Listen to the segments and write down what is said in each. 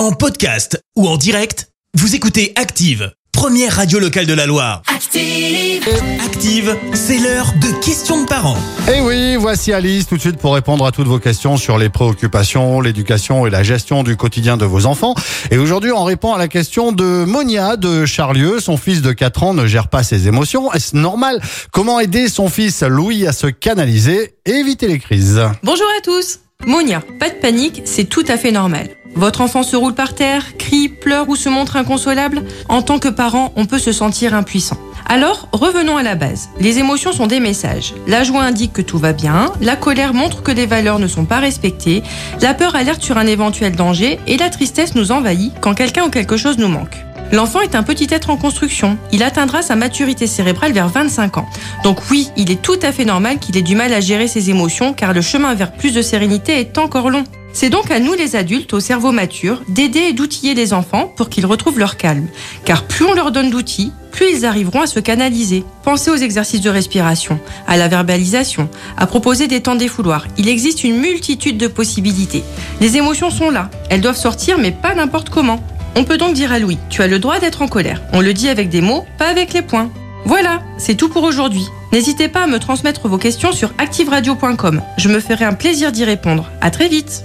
En podcast ou en direct, vous écoutez Active, première radio locale de la Loire. Active. Active, c'est l'heure de questions de parents. Et Eh oui, voici Alice tout de suite pour répondre à toutes vos questions sur les préoccupations, l'éducation et la gestion du quotidien de vos enfants. Et aujourd'hui, on répond à la question de Monia de Charlieu. Son fils de 4 ans ne gère pas ses émotions. Est-ce normal? Comment aider son fils Louis à se canaliser et éviter les crises? Bonjour à tous Monia, pas de panique, c'est tout à fait normal. Votre enfant se roule par terre, crie, pleure ou se montre inconsolable En tant que parent, on peut se sentir impuissant. Alors, revenons à la base. Les émotions sont des messages. La joie indique que tout va bien, la colère montre que les valeurs ne sont pas respectées, la peur alerte sur un éventuel danger et la tristesse nous envahit quand quelqu'un ou quelque chose nous manque. L'enfant est un petit être en construction. Il atteindra sa maturité cérébrale vers 25 ans. Donc oui, il est tout à fait normal qu'il ait du mal à gérer ses émotions car le chemin vers plus de sérénité est encore long. C'est donc à nous les adultes au cerveau mature d'aider et d'outiller les enfants pour qu'ils retrouvent leur calme. Car plus on leur donne d'outils, plus ils arriveront à se canaliser. Pensez aux exercices de respiration, à la verbalisation, à proposer des temps défouloirs. Il existe une multitude de possibilités. Les émotions sont là, elles doivent sortir mais pas n'importe comment. On peut donc dire à Louis, tu as le droit d'être en colère. On le dit avec des mots, pas avec les poings. Voilà, c'est tout pour aujourd'hui. N'hésitez pas à me transmettre vos questions sur activeradio.com. Je me ferai un plaisir d'y répondre. À très vite.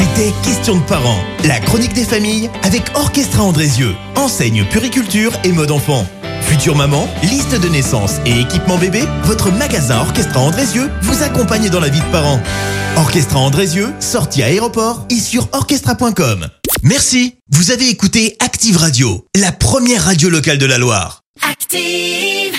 C'était Questions de parents, la chronique des familles avec Orchestra Andrézieux, enseigne puriculture et mode enfant. Future maman, liste de naissance et équipement bébé, votre magasin Orchestra Andrézieux vous accompagne dans la vie de parents. Orchestra Andrézieux, sortie à aéroport et sur orchestra.com. Merci, vous avez écouté Active Radio, la première radio locale de la Loire. Active.